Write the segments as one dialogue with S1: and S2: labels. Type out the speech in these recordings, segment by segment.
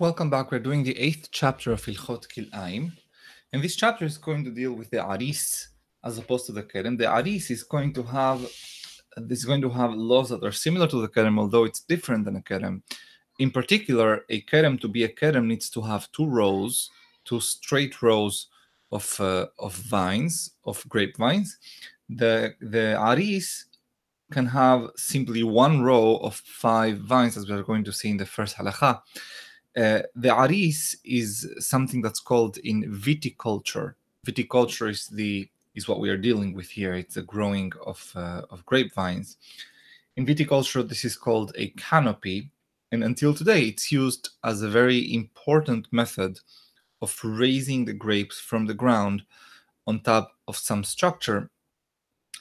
S1: Welcome back. We're doing the eighth chapter of Ilchot Kil'aim. And this chapter is going to deal with the Aris as opposed to the Kerem. The Aris is going to have this is going to have laws that are similar to the Kerem, although it's different than a Kerem. In particular, a Kerem to be a Kerem needs to have two rows, two straight rows of uh, of vines, of grapevines. The the Aris can have simply one row of five vines, as we are going to see in the first halakha. Uh, the aris is something that's called in viticulture. Viticulture is the is what we are dealing with here. It's the growing of uh, of grapevines. In viticulture, this is called a canopy, and until today, it's used as a very important method of raising the grapes from the ground on top of some structure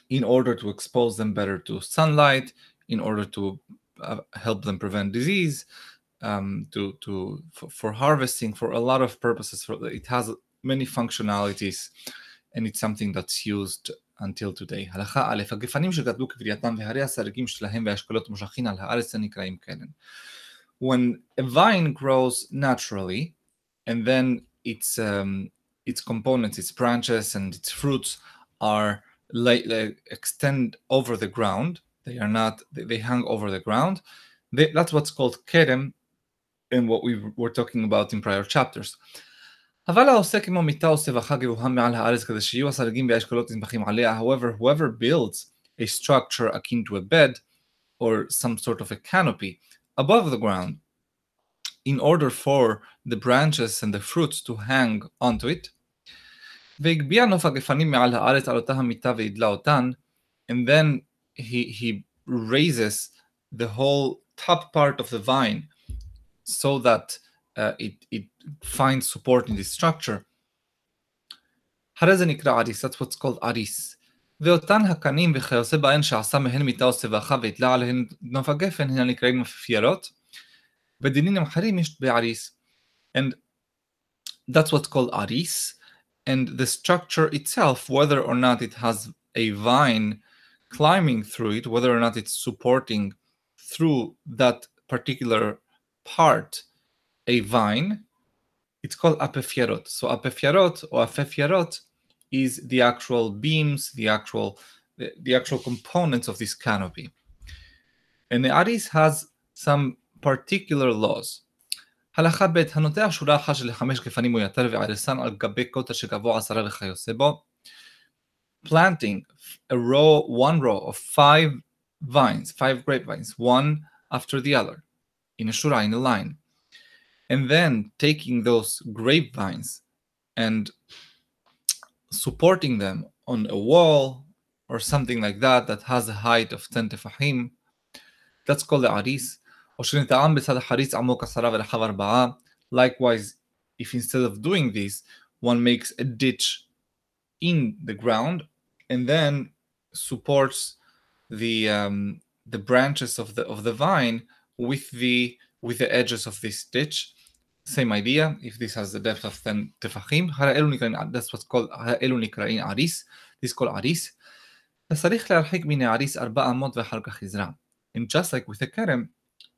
S1: in order to expose them better to sunlight, in order to uh, help them prevent disease, um, to to for, for, harvesting, for a lot of purposes. For it has many functionalities, and it's something that's used until today. הלכה א', הגפנים שגדלו כברייתם והרי הסרגים שלהם והאשכולות מושכים על הארץ הנקראים קרן. When a vine grows naturally, and then its um, its components, its branches and its fruits are like, like extend over the ground. They are not. They, they hang over the ground. They, that's what's called kerem, and what we were talking about in prior chapters. However, whoever builds a structure akin to a bed or some sort of a canopy above the ground in order for the branches and the fruits to hang onto it, and then he, he raises the whole top part of the vine so that uh, it, it finds support in this structure. הרי זה נקרא אריס, that's what's called אריס. ואותן הקנים וכיוצא בהן שעשה מהן מיטה או סבכה והתלה עליהן נוף הגפן, הן הנקראים מפיירות. בדינים אחרים יש באריס. And that's what's called aris. And the structure itself, whether or not it has a vine climbing through it, whether or not it's supporting through that particular part a vine, it's called apefierot. So apefierot or afefierot is the actual beams, the actual the, the actual components of this canopy. And the Aris has some particular laws. הלכה ב' הנוטע שורה אחת של חמש גפנים או יותר וערסן על גבי קוטר שגבוה עשרה וכיוצא בו. Planting a row, one row of five vines, five grapevines, one after the other in a shura, in a line. And then taking those grapevines and supporting them on a wall or something like that that has a height of 10 tefahim, that's called the aris. Likewise, if instead of doing this, one makes a ditch in the ground and then supports the um, the branches of the of the vine with the with the edges of this stitch. Same idea, if this has the depth of 10 tefachim, that's what's called, אלו נקראים aris. this is called aris. וצריך להרחיק מן העריס ארבע אמות ואחר כך יזרע. And just like with the kerem,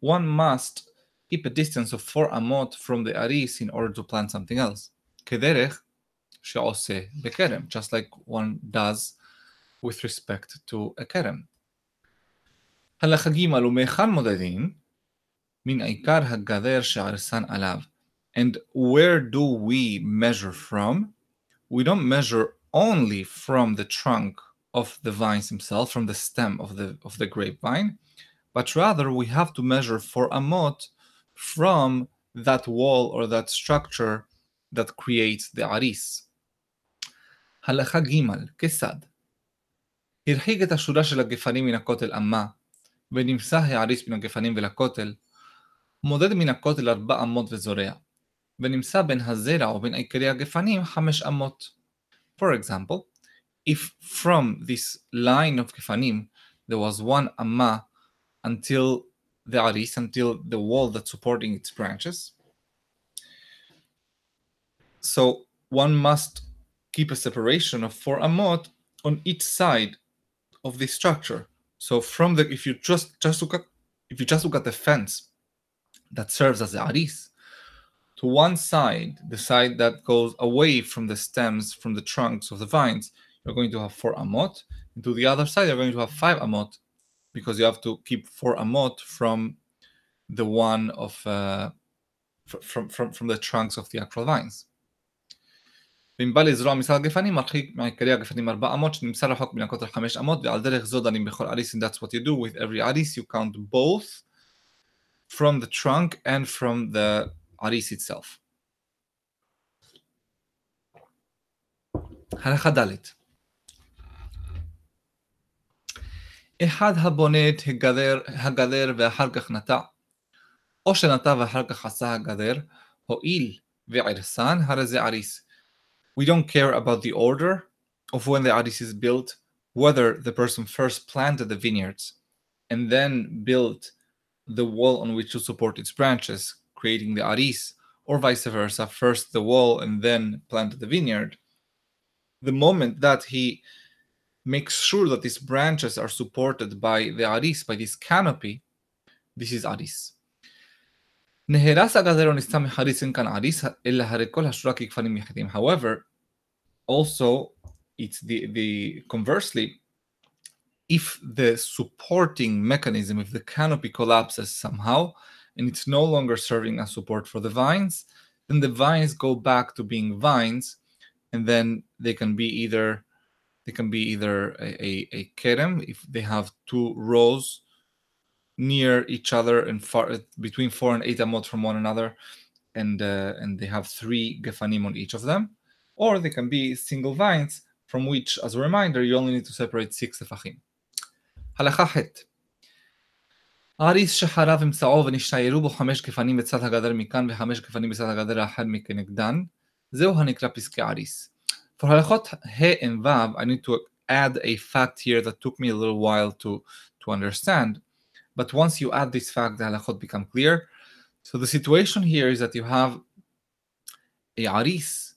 S1: one must keep a distance of four amot from the aris in order to plant something else. כדרך שעושה בכרם, just like one does with respect to a kerem. הלכה ג' ומהיכן מודדים? מן עיקר הגדר שערסן עליו. And where do we measure from? We don't measure only from the trunk of the vines themselves, from the stem of the of the grapevine, but rather we have to measure for amot from that wall or that structure that creates the aris. הלכה ג' כיצד? הרחיק את השורה של הגפנים מן הכותל אמה, ונמסה העריס מן הגפנים ולכותל, מודד מן הכותל ארבע אמות וזורע, ונמצא בין הזרע ובין עיקרי הגפנים חמש אמות. For example, if from this line of גפנים there was one amma until the aris, until the wall that's supporting its branches, so one must keep a separation of four amot on each side of the structure. So from the if you just just look at if you just look at the fence that serves as the aris, to one side, the side that goes away from the stems, from the trunks of the vines, you're going to have four amot. And to the other side, you're going to have five amot because you have to keep four amot from the one of uh, from, from, from the trunks of the actual vines. ואם בא לזרוע מסל הגפנים, מרחיק מעיקרי הגפנים ארבע אמות, שנמסר רחוק מן הכותל חמש אמות, ועל דרך זו דנים בכל אריס, and that's what you do with every aris, you count both from the trunk and from the aris itself. הלכה ד' אחד הבונה את הגדר, הגדר ואחר כך נטע, או שנטע ואחר כך עשה הגדר, הואיל וערסן, הרי זה עריס. We don't care about the order of when the aris is built, whether the person first planted the vineyards and then built the wall on which to support its branches, creating the aris, or vice versa, first the wall and then plant the vineyard. The moment that he makes sure that these branches are supported by the aris, by this canopy, this is aris. However, also it's the, the conversely, if the supporting mechanism, if the canopy collapses somehow, and it's no longer serving as support for the vines, then the vines go back to being vines, and then they can be either they can be either a, a, a kerem if they have two rows near each other and far between four and eight amot from one another, and uh, and they have three gefanim on each of them, or they can be single vines from which, as a reminder, you only need to separate six tefachim. הלכה ח' האריס שחרב אמצעו ונשתיירו בו חמש גפנים בצד הגדר מכאן וחמש גפנים בצד הגדר האחר מכנגדן, זהו הנקרא פסקי אריס. For halachot he and vav, I need to add a fact here that took me a little while to, to understand. But once you add this fact, the halachot become clear. So the situation here is that you have a aris,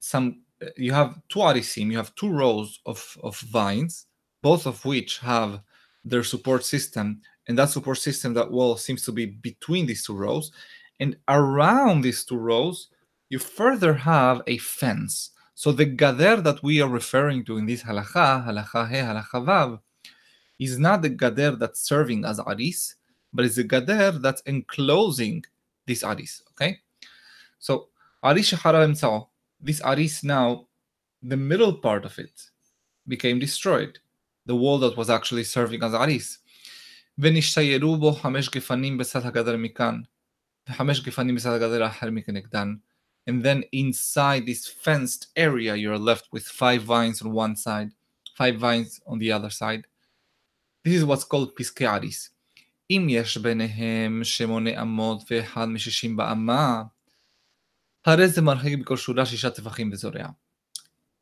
S1: some you have two arisim, you have two rows of, of vines, both of which have their support system, and that support system that wall seems to be between these two rows. And around these two rows, you further have a fence. So the gader that we are referring to in this halacha, halacha he, halacha vav, is not the gader that's serving as aris, but it's the gader that's enclosing this aris. Okay, so aris shechara this aris now, the middle part of it became destroyed The wall that was actually serving as aris. ונשתיירו בו חמש גפנים בצד הגדר מכאן, וחמש גפנים בצד הגדר האחר מכנגדן. And then inside this fenced area, you're left with five vines on one side, five vines on the other side. This is what's called פסקי אריס. אם יש ביניהם שמונה אמות ואחד משישים באמה, הרי זה מרחיק בכל שורה שישה טפחים וזורע.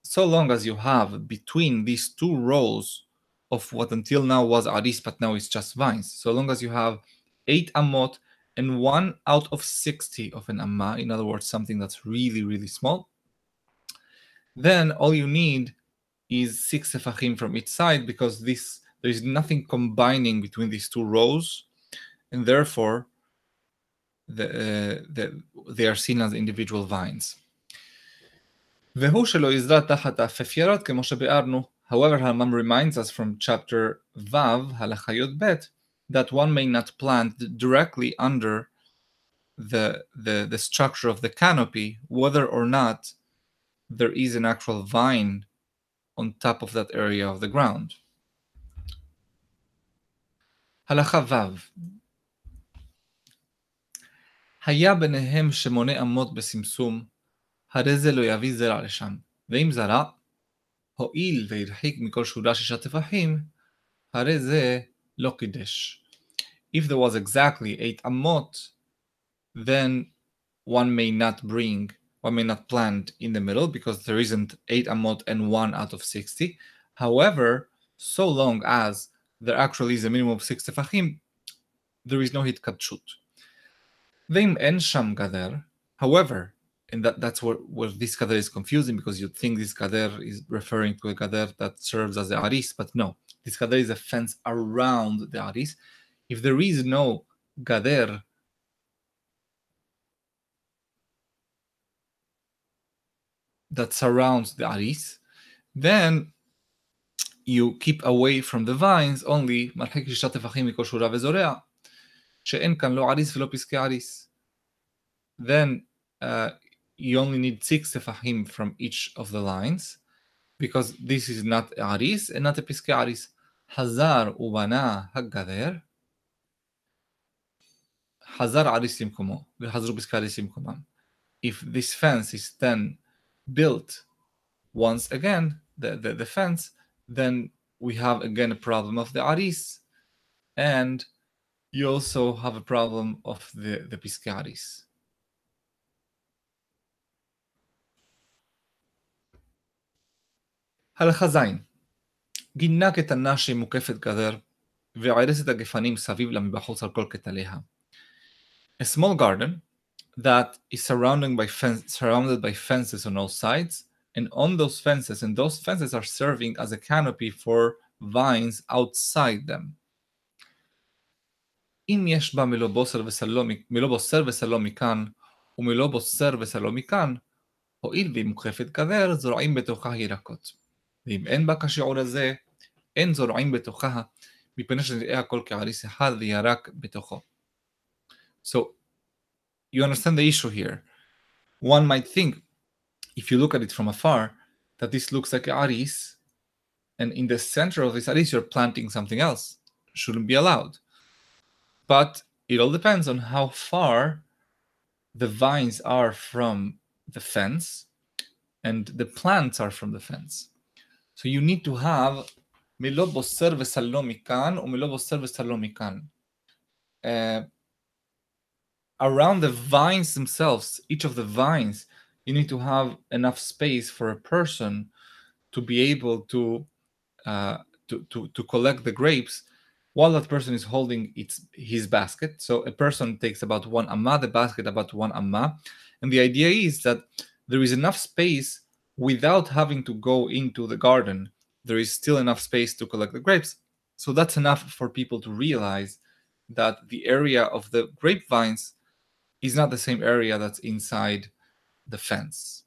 S1: So long as you have between these two rows of what until now was Aris, but now it's just vines. So long as you have eight amot and one out of 60 of an amma, in other words, something that's really, really small, then all you need is six tefachim from each side because this there is nothing combining between these two rows, and therefore the, uh, the, they are seen as individual vines. והוא שלא יזרע תחת כמו שביארנו, However, Hammam reminds us from chapter Vav, הלכה י"ב, that one may not plant directly under the, the, the structure of the canopy, whether or not there is an actual vine on top of that area of the ground. הלכה ו' היה ביניהם שמונה אמות בסמסום, הרי זה לא יביא זרע לשם, ואם זרע, הואיל והרחיק מכל שורה שישה טפחים, הרי זה לא קידש. if there was exactly eight amot, then one may not bring, one may not plant in the middle because there isn't eight amot and one out of 60. However, so long as there actually is a minimum of six tefachim, there is no hit katshut. Vim en sham gader, however, and that, that's where, where this gader is confusing because you think this gader is referring to a gader that serves as the aris, but no, this gader is a fence around the aris if there is no gader, that surrounds the aris, then you keep away from the vines only מרחיק שישה טפחים מכל שורה וזורע, שאין כאן לא עריס ולא פסקי עריס. Then uh, you only need six tefahim from each of the lines, because this is not aris and not a piske aris. Hazar ubana hagader. Hazar aris yimkomo, v'hazru piske aris yimkomam. If this fence is then built once again, the, the, the fence, then we have again a problem of the aris, and you also have a problem of the, the piske הלכה ז' גינה קטנה שהיא מוקפת גדר, וערס את הגפנים סביב לה מבחוץ על כל קטליה. A small garden that is surrounded by, fence, surrounded by fences on all sides, and on those fences, and those fences are serving as a canopy for vines outside them. אם יש בה מלוא בוסר וסלו מכאן, ומלוא בוסר וסלו מכאן, הואיל והיא מוקפת גדר, זורעים בתוכה ירקות. ואם אין בה כשיעור הזה, אין זורעים בתוכה, מפני שנראה הכל כעריס אחד וירק בתוכו. So, you understand the issue here. One might think, if you look at it from afar, that this looks like a aris, and in the center of this aris, you're planting something else. Shouldn't be allowed. But it all depends on how far the vines are from the fence and the plants are from the fence. So you need to have Milobos serve Salomikan or Milobos serve Salomikan. Uh, around the vines themselves, each of the vines, you need to have enough space for a person to be able to uh, to, to, to collect the grapes while that person is holding its his basket. So a person takes about one amma, the basket about one amma, and the idea is that there is enough space without having to go into the garden, there is still enough space to collect the grapes. So that's enough for people to realize that the area of the grapevines is not the same area that's inside the fence.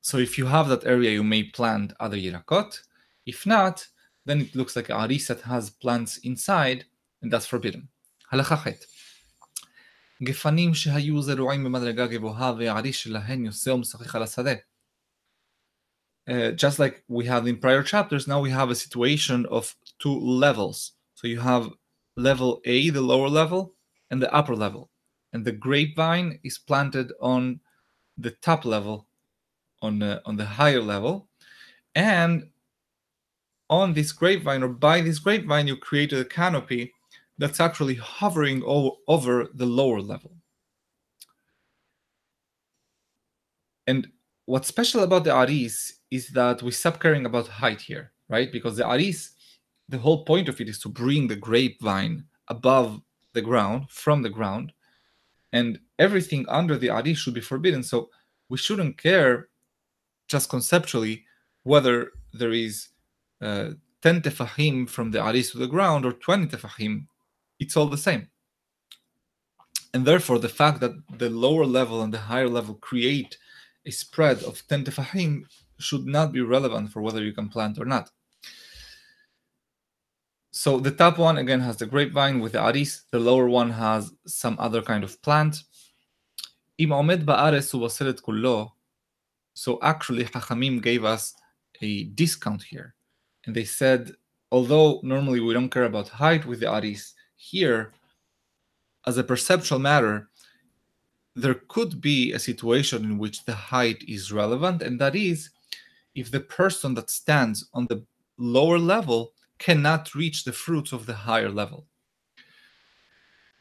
S1: So if you have that area, you may plant other yirakot. If not, then it looks like a aris that has plants inside, and that's forbidden. Halachachet. גפנים שהיו זרועים במדרגה גבוהה והעריס שלהן יוצא ומשחק על השדה. Uh, just like we had in prior chapters, now we have a situation of two levels. So you have level A, the lower level, and the upper level. And the grapevine is planted on the top level, on the, on the higher level. And on this grapevine or by this grapevine, you created a canopy that's actually hovering over the lower level. And what's special about the aris is that we stop caring about height here, right? Because the aris, the whole point of it is to bring the grapevine above the ground, from the ground, and everything under the aris should be forbidden. So we shouldn't care just conceptually whether there is uh, 10 tefahim from the aris to the ground or 20 tefahim it's all the same. And therefore, the fact that the lower level and the higher level create a spread of 10 tefahim should not be relevant for whether you can plant or not. So the top one again has the grapevine with the aris. The lower one has some other kind of plant. So actually, Hachamim gave us a discount here. And they said, although normally we don't care about height with the aris, here, as a perceptual matter, there could be a situation in which the height is relevant, and that is if the person that stands on the lower level cannot reach the fruits of the higher level.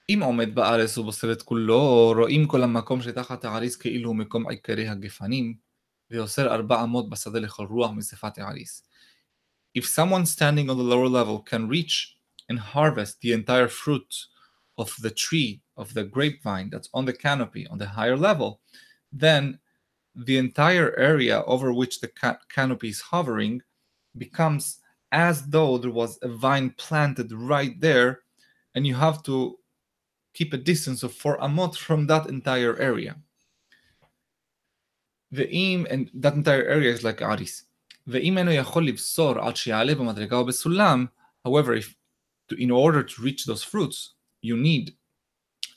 S1: אם עומד בארץ ובוסר כולו, רואים כל המקום שתחת העריס כאילו מקום עיקרי הגפנים, ואוסר ארבע אמות בשדה לכל רוח משפת העריס. If someone standing on the lower level can reach and harvest the entire fruit of the tree of the grapevine that's on the canopy on the higher level, then the entire area over which the ca- canopy is hovering becomes as though there was a vine planted right there, and you have to keep a distance of four amot from that entire area. ואם, and that entire area is like aris. ואם אינו יכול לבשור עד שיעלה במדרגה או בסולם, however, if, to, in order to reach those fruits, you need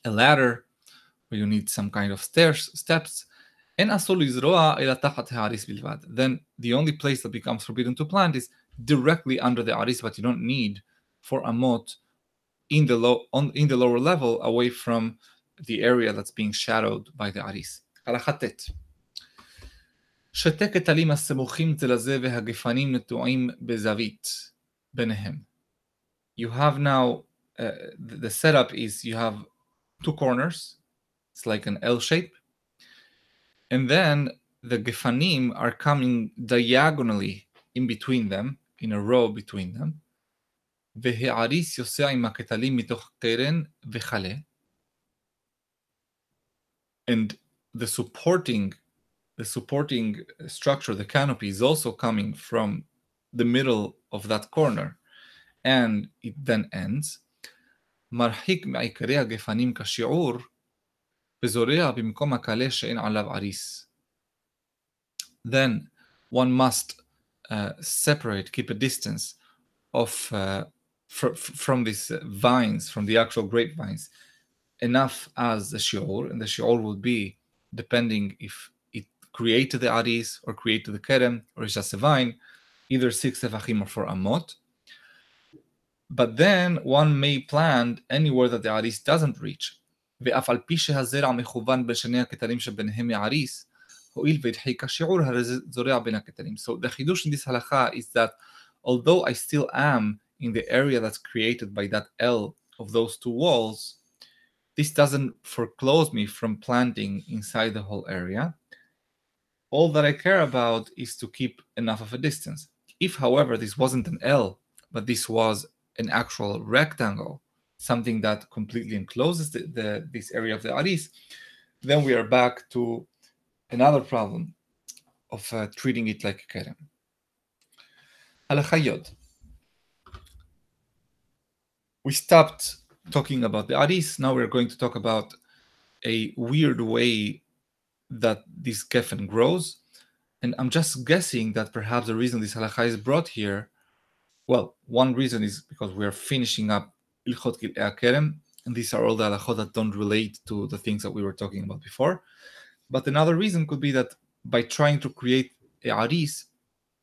S1: a ladder, or you need some kind of stairs, steps, אין אסור לזרוע אלא תחת העריס בלבד. Then the only place that becomes forbidden to plant is directly under the aris, but you don't need for amot in the low on in the lower level away from the area that's being shadowed by the aris. הלכה ט' שתי קטלים הסמוכים זה לזה והגפנים נטועים בזווית ביניהם. You have now, uh, the setup is you have two corners, it's like an L shape, and then the gefanim are coming diagonally in between them, in a row between them. והעריס יוסע עם הקטלים מתוך קרן וכלה. And the supporting the supporting structure, the canopy, is also coming from the middle of that corner, and it then ends. מרחיק מעיקרי הגפנים כשיעור, וזורע במקום הקלה שאין עליו עריס. Then one must uh, separate, keep a distance of uh, fr- from these vines, from the actual grapevines, enough as the shiur, and the shiur will be depending if created the Aris or created the Kerem or it's just a vine, either six Tefachim or four Amot. But then one may plant anywhere that the Aris doesn't reach. ואף על פי שהזרע מכוון בין שני הכתרים שביניהם מעריס, הואיל והדחיק השיעור, הרי זה זורע בין הכתרים. So the חידוש in this halacha is that although I still am in the area that's created by that L of those two walls, this doesn't foreclose me from planting inside the whole area all that I care about is to keep enough of a distance. If, however, this wasn't an L, but this was an actual rectangle, something that completely encloses the, the, this area of the aris, then we are back to another problem of uh, treating it like a kerem. Halachayod. We stopped talking about the aris. Now we're going to talk about a weird way that this geffen grows. And I'm just guessing that perhaps the reason this halacha is brought here, well, one reason is because we are finishing up Ilchot Kerem, and these are all the halachot that don't relate to the things that we were talking about before. But another reason could be that by trying to create a aris,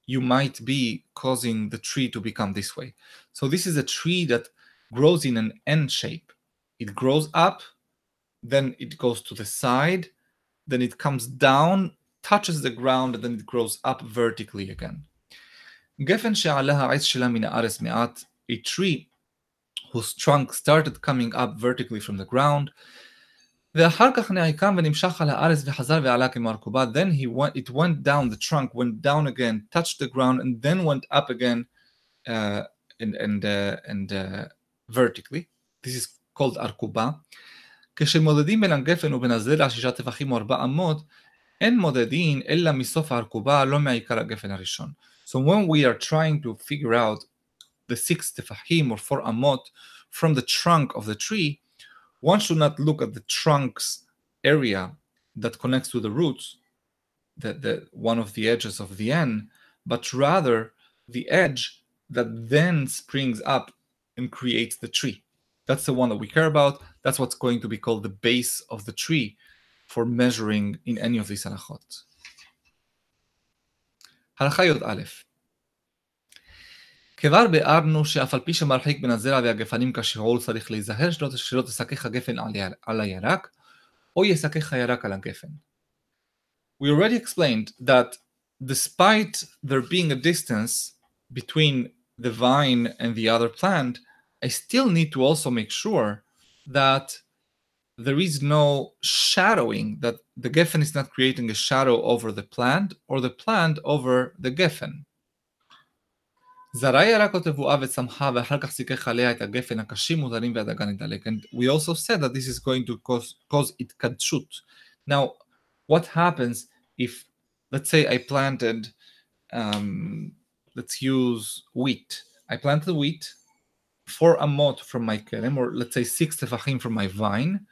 S1: you might be causing the tree to become this way. So this is a tree that grows in an N shape. It grows up, then it goes to the side, then it comes down, touches the ground, and then it grows up vertically again. גפן שעלה העץ שלה מן הארץ מעט, a tree whose trunk started coming up vertically from the ground, ואחר כך נעקם ונמשך על הארץ וחזר ועלה כמו ארכובה, then he went, it went down, the trunk went down again, touched the ground, and then went up again uh, and, and, uh, and uh, vertically. This is called ארכובה. כשמודדים בין הגפן ובין הזרע שישה טפחים או ארבע אמות, אין מודדים אלא מסוף הארכובה, לא מעיקר הגפן הראשון. So when we are trying to figure out the six tefahim or four amot from the trunk of the tree, one should not look at the trunk's area that connects to the roots, the, the one of the edges of the N, but rather the edge that then springs up and creates the tree. That's the one that we care about. That's what's going to be called the base of the tree for measuring in any of these halachot. הלכה י"א כבר ביארנו שאף על פי שמרחיק בין הזרע והגפנים כשאול צריך להיזהר שלא תסכך הגפן על הירק, או יסכך הירק על הגפן. We already explained that despite there being a distance between the vine and the other plant, I still need to also make sure that there is no shadowing, that the Geffen is not creating a shadow over the plant or the plant over the Geffen. זרעי ירק או תבואה וצמחה ואחר כך סיכך עליה את הגפן הקשים מוזרים והדגה נדלק. And we also said that this is going to cause, cause התקדשות. Now, what happens if, let's say I planted, um, let's use wheat. I planted wheat four amot from my kerem, or let's say six tefachim from my vine.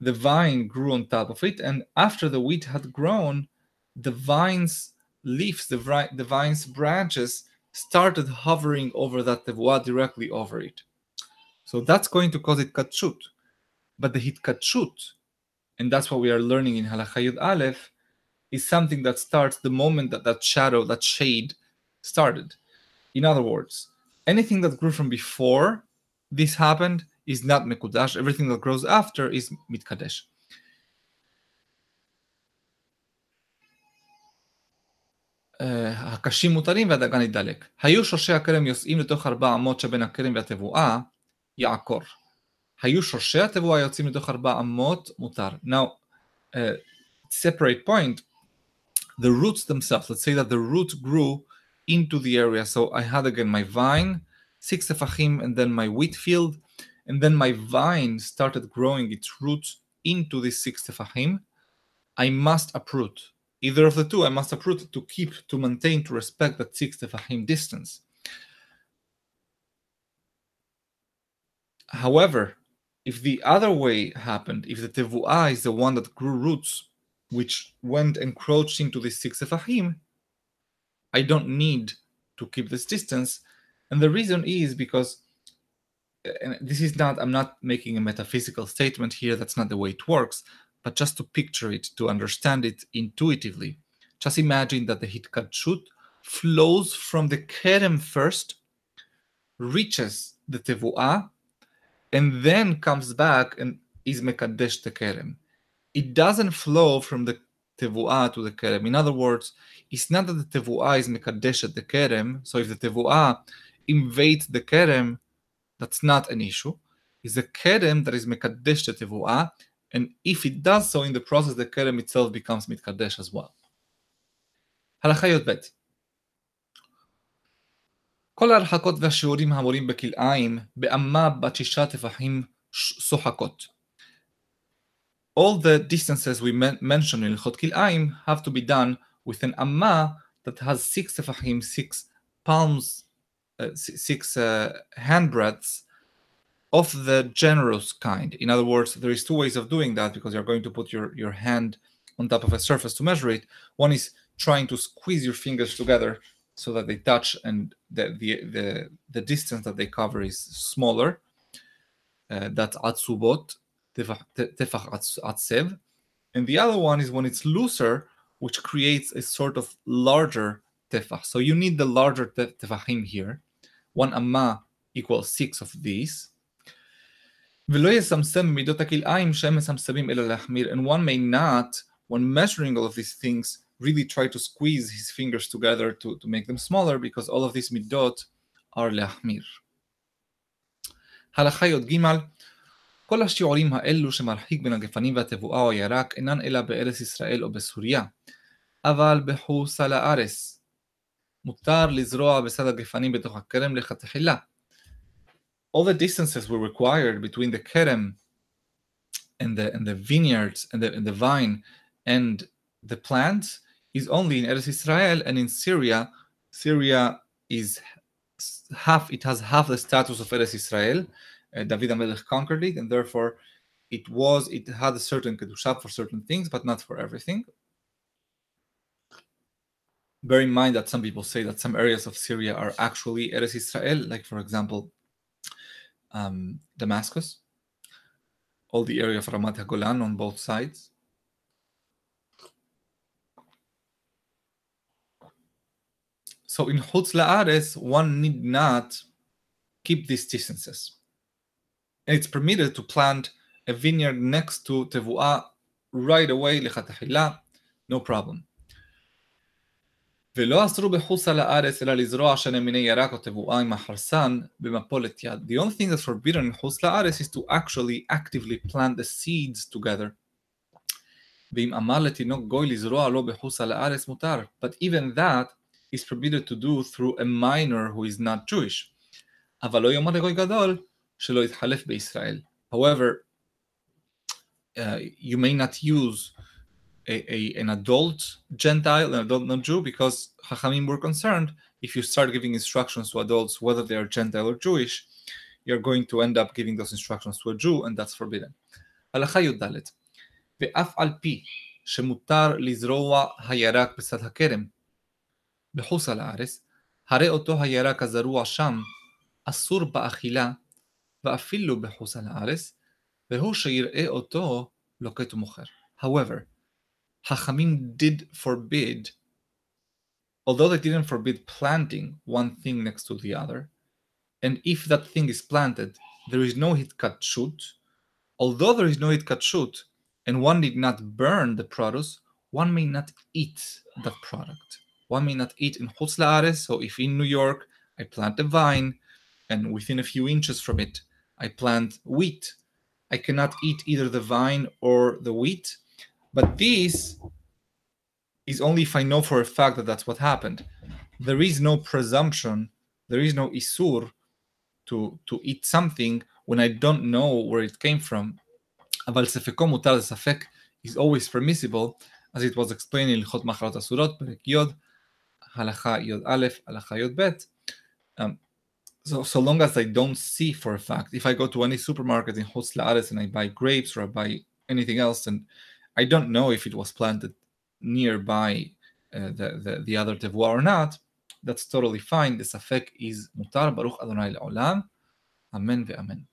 S1: the vine grew on top of it, and after the wheat had grown, the vine's leaves, the, the vine's branches started hovering over that tevuah directly over it. So that's going to cause hitkatshut. But the hitkatshut, and that's what we are learning in Halakha Yud Aleph, is something that starts the moment that that shadow, that shade started. In other words, anything that grew from before this happened is not mekudash. Everything that grows after is mitkadesh. הקשים מותרים והדגן ידלק. היו שורשי הכרם יוצאים לתוך ארבע אמות שבין הכרם והתבואה, יעקור. היו שורשי התבואה יוצאים לתוך ארבע אמות, מותר. Now, uh, separate point, the roots themselves, let's say that the roots grew into the area. So I had again my vine, six tefachim, and then my wheat field, and then my vine started growing its roots into this six tefachim. I must uproot either of the two. I must uproot to keep, to maintain, to respect that six tefachim distance. However, if the other way happened, if the tevuah is the one that grew roots, which went encroached into the six tefachim, I don't need to keep this distance. And the reason is because, and this is not, I'm not making a metaphysical statement here, that's not the way it works, but just to picture it, to understand it intuitively. Just imagine that the hitkatshut flows from the kerem first, reaches the tevuah, and then comes back and is mekadesh the kerem. It doesn't flow from the tevuah to the kerem. In other words, it's not that the tevuah is mekadesh the kerem. So if the tevuah invades the kerem, that's not an issue. Is a Kerem that is Mekadesh the Tevuah, and if it does so in the process, the Kerem itself becomes Mitkadesh as well. הלכה י"ב כל ההרחקות והשיעורים האמורים בכלאיים, באמה בת שישה טפחים All the distances we mentioned in הלכות כלאיים have to be done with an amma that has six tefachim, six palms six uh, hand of the generous kind. In other words, there is two ways of doing that because you're going to put your, your hand on top of a surface to measure it. One is trying to squeeze your fingers together so that they touch and the the the, the distance that they cover is smaller. Uh, that's atzubot, tefach atsev. And the other one is when it's looser, which creates a sort of larger tefach. So you need the larger tefachim here One amma equals six of these. ולא יסמסם במידות הכלאיים שהם מסמסמים אלא להחמיר. And one may not, when measuring all of these things, really try to squeeze his fingers together to, to make them smaller, because all of these midot are להחמיר. הלכה י"ג כל השיעורים האלו שמרחיק בין הגפנים והתבואה או הירק אינן אלא בארץ ישראל או בסוריה, אבל בחוסה לארץ. מותר לזרוע בצד הגפנים בתוך הכרם לכתחילה. all the distances were required between the kerem and the and the vineyards and the, and the vine and the plants is only in Eretz Israel and in Syria. Syria is half; it has half the status of Eretz Israel. Uh, David Amelech conquered it, and therefore it was it had a certain kedusha for certain things, but not for everything. Bear in mind that some people say that some areas of Syria are actually Eretz Israel, like for example, um, Damascus, all the area of Ramat HaGolan on both sides. So in Chutz La'ares, one need not keep these distances. And it's permitted to plant a vineyard next to Tevuah right away, no problem. ולא אסרו בחוס על הארץ אלא לזרוע שנה מיני ירק או תבואה עם החרסן במפולת יד. The only thing that's forbidden in חוס לארץ is to actually actively plant the seeds together. ואם אמר לתינוק גוי לזרוע לו בחוס על הארץ מותר. But even that is permitted to do through a minor who is not Jewish. אבל לא יאמר לגוי גדול שלא יתחלף בישראל. However, uh, you may not use a, a, an adult Gentile, an adult non-Jew, because Chachamim were concerned if you start giving instructions to adults, whether they are Gentile or Jewish, you're going to end up giving those instructions to a Jew, and that's forbidden. הלכה י"ד ואף על פי שמותר לזרוע הירק בצד הכרם. בחוץ על הארץ, הרי אותו הירק הזרוע שם אסור באכילה, ואפילו בחוץ על הארץ, והוא שיראה אותו לוקט ומוכר. However, Hachamim did forbid, although they didn't forbid planting one thing next to the other, and if that thing is planted, there is no hitkatshut. Although there is no hitkatshut, and one did not burn the produce, one may not eat that product. One may not eat in Chutz La'aretz. So if in New York I plant a vine, and within a few inches from it I plant wheat, I cannot eat either the vine or the wheat but this is only if I know for a fact that that's what happened. There is no presumption, there is no isur to, to eat something when I don't know where it came from. אבל ספקו מותר ספק is always permissible, as it was explained in הלכות מחלות אסורות, פרק י', הלכה י"א, הלכה י"ב. Um, so, so long as I don't see for a fact, if I go to any supermarket in Chutz La'aretz and I buy grapes or I buy anything else, and I don't know if it was planted nearby uh, the, the, the other tevuah or not, that's totally fine. The safek is mutar. Baruch Adonai le'olam. Amen ve'amen.